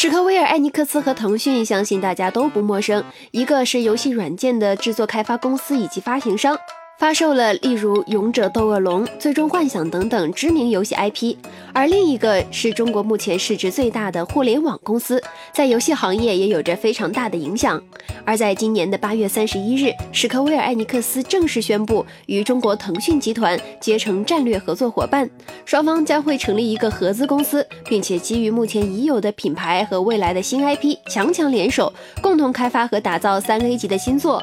史克威尔艾尼克斯和腾讯，相信大家都不陌生。一个是游戏软件的制作开发公司以及发行商。发售了例如《勇者斗恶龙》《最终幻想》等等知名游戏 IP，而另一个是中国目前市值最大的互联网公司，在游戏行业也有着非常大的影响。而在今年的八月三十一日，史克威尔艾尼克斯正式宣布与中国腾讯集团结成战略合作伙伴，双方将会成立一个合资公司，并且基于目前已有的品牌和未来的新 IP，强强联手，共同开发和打造三 A 级的新作。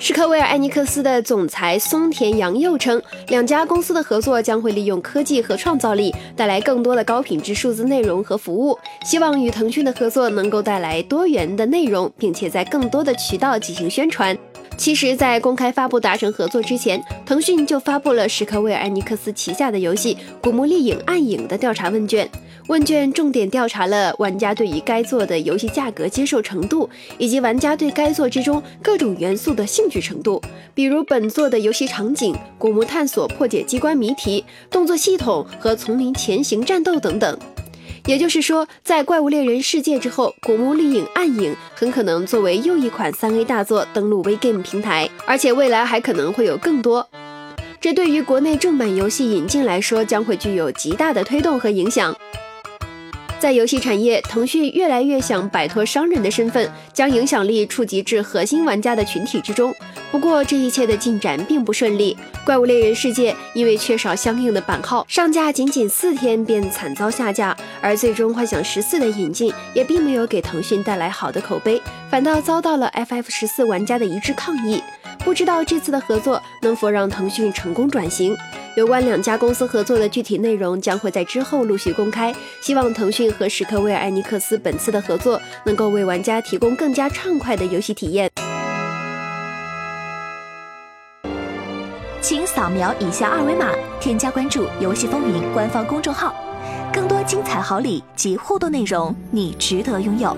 史克威尔艾尼克斯的总裁松田洋佑称，两家公司的合作将会利用科技和创造力，带来更多的高品质数字内容和服务。希望与腾讯的合作能够带来多元的内容，并且在更多的渠道进行宣传。其实，在公开发布达成合作之前，腾讯就发布了史克威尔艾尼克斯旗下的游戏《古墓丽影：暗影》的调查问卷。问卷重点调查了玩家对于该作的游戏价格接受程度，以及玩家对该作之中各种元素的兴趣程度，比如本作的游戏场景、古墓探索、破解机关谜题、动作系统和丛林前行战斗等等。也就是说，在《怪物猎人世界》之后，《古墓丽影：暗影》很可能作为又一款三 A 大作登陆 WeGame 平台，而且未来还可能会有更多。这对于国内正版游戏引进来说，将会具有极大的推动和影响。在游戏产业，腾讯越来越想摆脱商人的身份，将影响力触及至核心玩家的群体之中。不过，这一切的进展并不顺利。《怪物猎人世界》因为缺少相应的版号，上架仅仅四天便惨遭下架；而《最终幻想十四》的引进也并没有给腾讯带来好的口碑，反倒遭到了 FF 十四玩家的一致抗议。不知道这次的合作能否让腾讯成功转型？有关两家公司合作的具体内容将会在之后陆续公开。希望腾讯和史克威尔艾尼克斯本次的合作能够为玩家提供更加畅快的游戏体验。请扫描以下二维码，添加关注“游戏风云”官方公众号，更多精彩好礼及互动内容，你值得拥有。